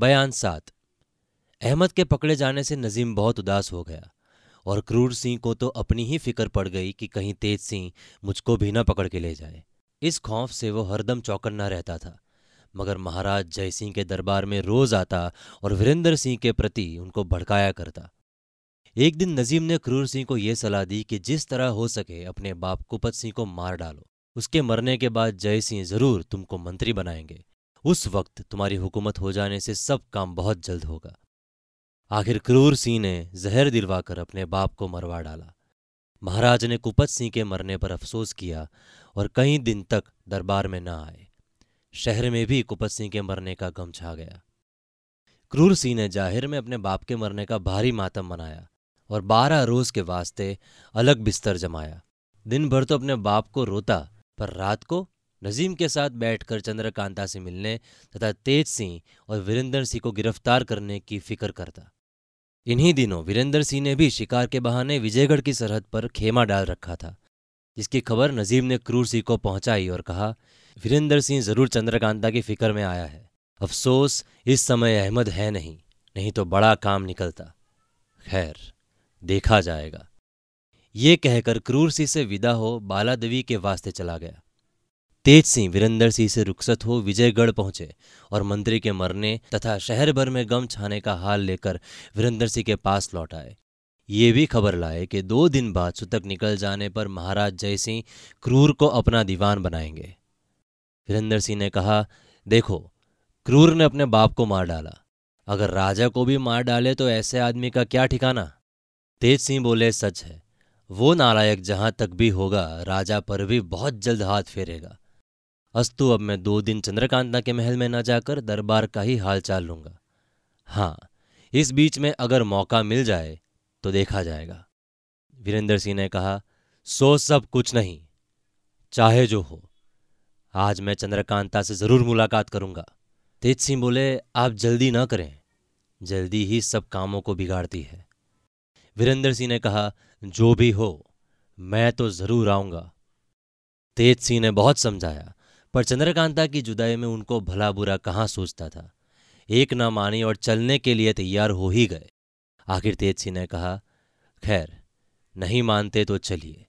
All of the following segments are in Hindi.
बयान सात। अहमद के पकड़े जाने से नजीम बहुत उदास हो गया और क्रूर सिंह को तो अपनी ही फ़िक्र पड़ गई कि कहीं तेज सिंह मुझको भी न पकड़ के ले जाए। इस खौफ से वो हरदम चौकन्ना रहता था, मगर महाराज जय सिंह के दरबार में रोज आता और वीरेंद्र सिंह के प्रति उनको भड़काया करता। एक दिन नजीम ने क्रूर सिंह को यह सलाह दी कि जिस तरह हो सके अपने बाप कुपत सिंह को मार डालो। उसके मरने के बाद जय सिंह ज़रूर तुमको मंत्री बनाएँगे। उस वक्त तुम्हारी हुकूमत हो जाने से सब काम बहुत जल्द होगा। आखिर क्रूर सिंह ने जहर दिलवाकर अपने बाप को मरवा डाला। महाराज ने कुपत सिंह के मरने पर अफसोस किया और कई दिन तक दरबार में न आए। शहर में भी कुपत सिंह के मरने का गम छा गया। क्रूर सिंह ने ज़ाहिर में अपने बाप के मरने का भारी मातम मनाया और बारह रोज के वास्ते अलग बिस्तर जमाया। दिन भर तो अपने बाप को रोता पर रात को नजीम के साथ बैठकर चंद्रकांता से मिलने तथा तेज सिंह और वीरेंद्र सिंह को गिरफ़्तार करने की फ़िक्र करता। इन्हीं दिनों वीरेंद्र सिंह ने भी शिकार के बहाने विजयगढ़ की सरहद पर खेमा डाल रखा था, जिसकी खबर नजीम ने क्रूर सिंह को पहुंचाई और कहा, वीरेंद्र सिंह ज़रूर चंद्रकांता की फ़िक्र में आया है। अफसोस, इस समय अहमद है नहीं नहीं तो बड़ा काम निकलता। खैर, देखा जाएगा। ये कहकर क्रूर सिंह से विदा हो बाला देवी के वास्ते चला गया। तेज सिंह वीरेंद्र सिंह से रुखसत हो विजयगढ़ पहुँचे और मंत्री के मरने तथा शहर भर में गम छाने का हाल लेकर वीरेंद्र सिंह के पास लौट आए। ये भी खबर लाए कि दो दिन बाद सुतक निकल जाने पर महाराज जय सिंह क्रूर को अपना दीवान बनाएँगे। वीरेंद्र सिंह ने कहा, देखो, क्रूर ने अपने बाप को मार डाला। अगर राजा को भी मार डाले तो ऐसे आदमी का क्या ठिकाना? तेज सिंह बोले, सच है। वो नालायक जहाँ तक भी होगा, राजा पर भी बहुत जल्द हाथ फेरेगा। अस्तु, अब मैं दो दिन चंद्रकांता के महल में न जाकर दरबार का ही हाल चाल लूँगा। हाँ इस बीच में अगर मौका मिल जाए तो देखा जाएगा। वीरेंद्र सिंह ने कहा, सो सब कुछ नहीं, चाहे जो हो, आज मैं चंद्रकांता से ज़रूर मुलाकात करूँगा। तेज सिंह बोले, आप जल्दी ना करें, जल्दी ही सब कामों को बिगाड़ती है। वीरेंद्र सिंह ने कहा, जो भी हो, मैं तो ज़रूर आऊँगा। तेज सिंह ने बहुत समझाया पर चंद्रकांता की जुदाई में उनको भला बुरा कहाँ सोचता था। एक ना मानी और चलने के लिए तैयार हो ही गए। आखिर तेज सिंह ने कहा, खैर, नहीं मानते तो चलिए।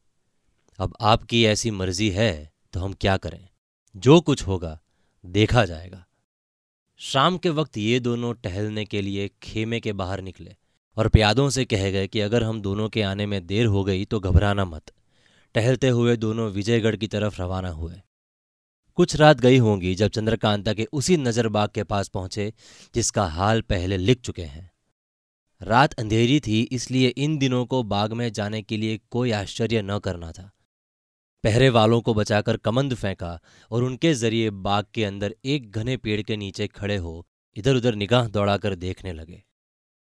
अब आपकी ऐसी मर्ज़ी है तो हम क्या करें? जो कुछ होगा, देखा जाएगा। शाम के वक्त ये दोनों टहलने के लिए खेमे के बाहर निकले और प्यादों से कह गए कि अगर हम दोनों के आने में देर हो गई तो घबराना मत। टहलते हुए दोनों विजयगढ़ की तरफ़ रवाना हुए। कुछ रात गई होंगी जब चंद्रकांता के उसी नजरबाग के पास पहुँचे, जिसका हाल पहले लिख चुके हैं। रात अंधेरी थी, इसलिए इन दिनों को बाग में जाने के लिए कोई आश्चर्य न करना था। पहरे वालों को बचाकर कमंद फेंका और उनके ज़रिए बाग के अंदर एक घने पेड़ के नीचे खड़े हो इधर उधर निगाह दौड़ाकर देखने लगे।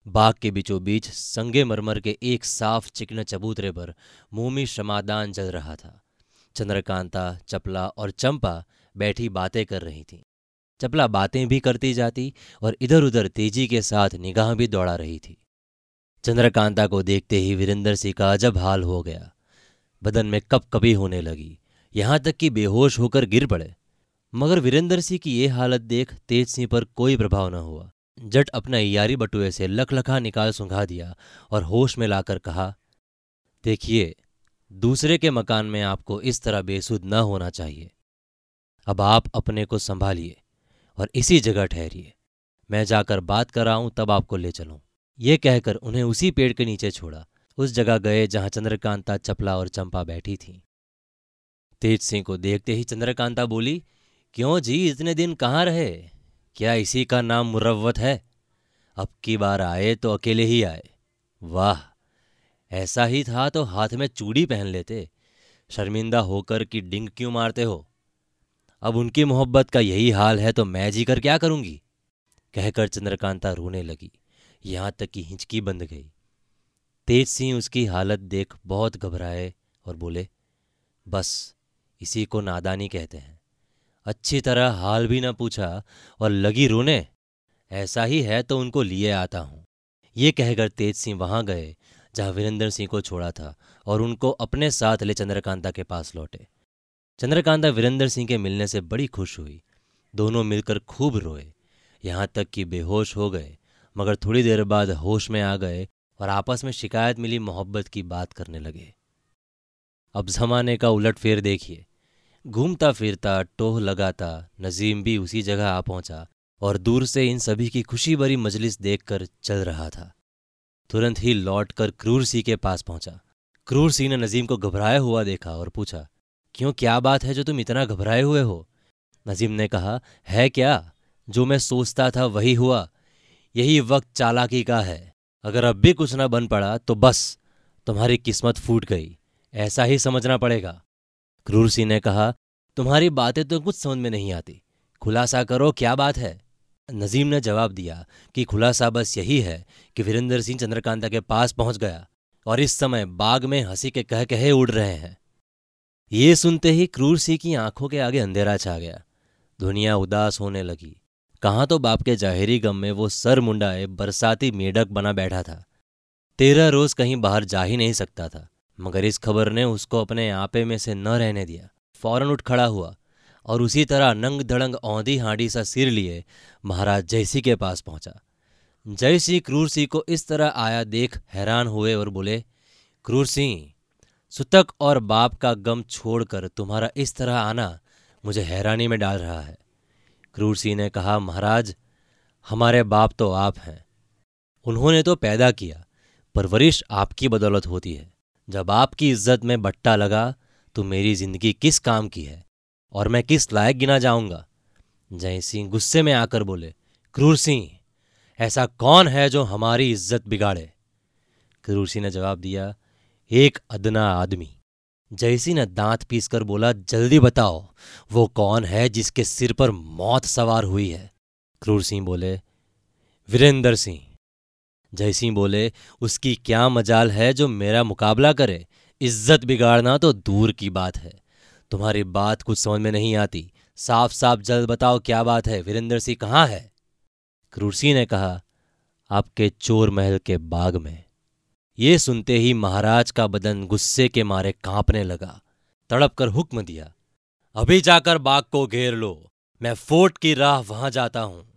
बाग के बीचों बीच संगे मरमर के एक साफ़ चिकने चबूतरे पर मोमी शमादान जल रहा था। चंद्रकांता, चपला और चंपा बैठी बातें कर रही थीं। चपला बातें भी करती जाती और इधर उधर तेज़ी के साथ निगाह भी दौड़ा रही थी। चंद्रकांता को देखते ही वीरेंद्र सिंह का अजब हाल हो गया। बदन में कप कपी होने लगी। यहाँ तक कि बेहोश होकर गिर पड़े। मगर वीरेंद्र सिंह की ये हालत देख तेज सिंह पर कोई प्रभाव न हुआ। जट अपना यारी बटुए से लखलखा निकाल सुंघा दिया और होश में लाकर कहा, देखिए दूसरे के मकान में आपको इस तरह बेसुध न होना चाहिए। अब आप अपने को संभालिए और इसी जगह ठहरिए। मैं जाकर बात कराऊं तब आपको ले चलूँ। ये कहकर उन्हें उसी पेड़ के नीचे छोड़ा। उस जगह गए जहाँ चंद्रकांता, चपला और चंपा बैठी थीं। तेज सिंह को देखते ही चंद्रकांता बोली, क्यों जी, इतने दिन कहाँ रहे? क्या इसी का नाम मुरवत है? अब की बार आए तो अकेले ही आए। वाह! ऐसा ही था तो हाथ में चूड़ी पहन लेते। शर्मिंदा होकर कि डिंग क्यों मारते हो? अब उनकी मोहब्बत का यही हाल है तो मैं जी कर क्या करूँगी? कहकर चंद्रकांता रोने लगी। यहाँ तक कि हिंचकी बंद गई। तेज सिंह उसकी हालत देख बहुत घबराए और बोले, बस, इसी को नादानी कहते हैं। अच्छी तरह हाल भी न पूछा और लगी रोने। ऐसा ही है तो उनको लिए आता हूँ। ये कहकर तेज सिंह वहाँ गए जहाँ वीरेंद्र सिंह को छोड़ा था और उनको अपने साथ ले चंद्रकांता के पास लौटे। चंद्रकांता वीरेंद्र सिंह के मिलने से बड़ी खुश हुई। दोनों मिलकर खूब रोए। यहाँ तक कि बेहोश हो गए, मगर थोड़ी देर बाद होश में आ गए और आपस में शिकायत मिली, मोहब्बत की बात करने लगे। अब जमाने का उलट फेर देखिए। घूमता फिरता, टोह लगाता, नजीम भी उसी जगह आ पहुँचा और दूर से इन सभी की खुशी भरी मजलिस देखकर चल रहा था। तुरंत ही लौटकर क्रूर सिंह के पास पहुँचा। क्रूर सिंह ने नजीम को घबराया हुआ देखा और पूछा, क्यों, क्या बात है जो तुम इतना घबराए हुए हो? नजीम ने कहा, है क्या? जो मैं सोचता था वही हुआ। यही वक्त चालाकी का है। अगर अब भी कुछ ना बन पड़ा तो बस, तुम्हारी किस्मत फूट गई। ऐसा ही समझना पड़ेगा। क्रूर सिंह ने कहा, तुम्हारी बातें तो कुछ समझ में नहीं आती। खुलासा करो, क्या बात है? नजीम ने जवाब दिया कि खुलासा बस यही है कि वीरेंद्र सिंह चंद्रकांता के पास पहुँच गया और इस समय बाग में हँसी के कह कहे उड़ रहे हैं। ये सुनते ही क्रूर सिंह की आँखों के आगे अंधेरा छा गया। दुनिया उदास होने लगी। कहाँ तो बाप के जाहिरी गम में वो सर मुंडाए बरसाती मेढक बना बैठा था। तेरह रोज कहीं बाहर जा ही नहीं सकता था, मगर इस खबर ने उसको अपने आपे में से न रहने दिया। फ़ौरन उठ खड़ा हुआ। और उसी तरह नंग धड़ंग औंधी हांडी सा सिर लिए महाराज जयसी के पास पहुँचा। जयसी क्रूर सिंह को इस तरह आया देख हैरान हुए और बोले क्रूर सिंह सुतक और बाप का गम छोड़कर तुम्हारा इस तरह आना मुझे हैरानी में डाल रहा है। क्रूर सिंह ने कहा, महाराज, हमारे बाप तो आप हैं। उन्होंने तो पैदा किया परवरिश आपकी बदौलत होती है। जब आपकी इज़्ज़त में बट्टा लगा तो मेरी ज़िंदगी किस काम की है? और मैं किस लायक गिना जाऊँगा? जय सिंह गुस्से में आकर बोले, क्रूर सिंह, ऐसा कौन है जो हमारी इज़्ज़त बिगाड़े? क्रूर सिंह ने जवाब दिया, एक अदना आदमी। जयसी ने दांत पीसकर बोला, जल्दी बताओ, वो कौन है जिसके सिर पर मौत सवार हुई है? क्रूर सिंह बोले, वीरेंद्र सिंह। जयसिंह बोले, उसकी क्या मजाल है जो मेरा मुकाबला करे? इज़्ज़त बिगाड़ना तो दूर की बात है। तुम्हारी बात कुछ समझ में नहीं आती। साफ़ साफ़ जल्द बताओ क्या बात है। वीरेंद्र सिंह कहाँ है? क्रूर सिंह ने कहा, आपके चोर महल के बाग में। ये सुनते ही महाराज का बदन गुस्से के मारे कांपने लगा। तड़प कर हुक्म दिया, अभी जाकर बाग को घेर लो। मैं फोर्ट की राह वहाँ जाता हूँ।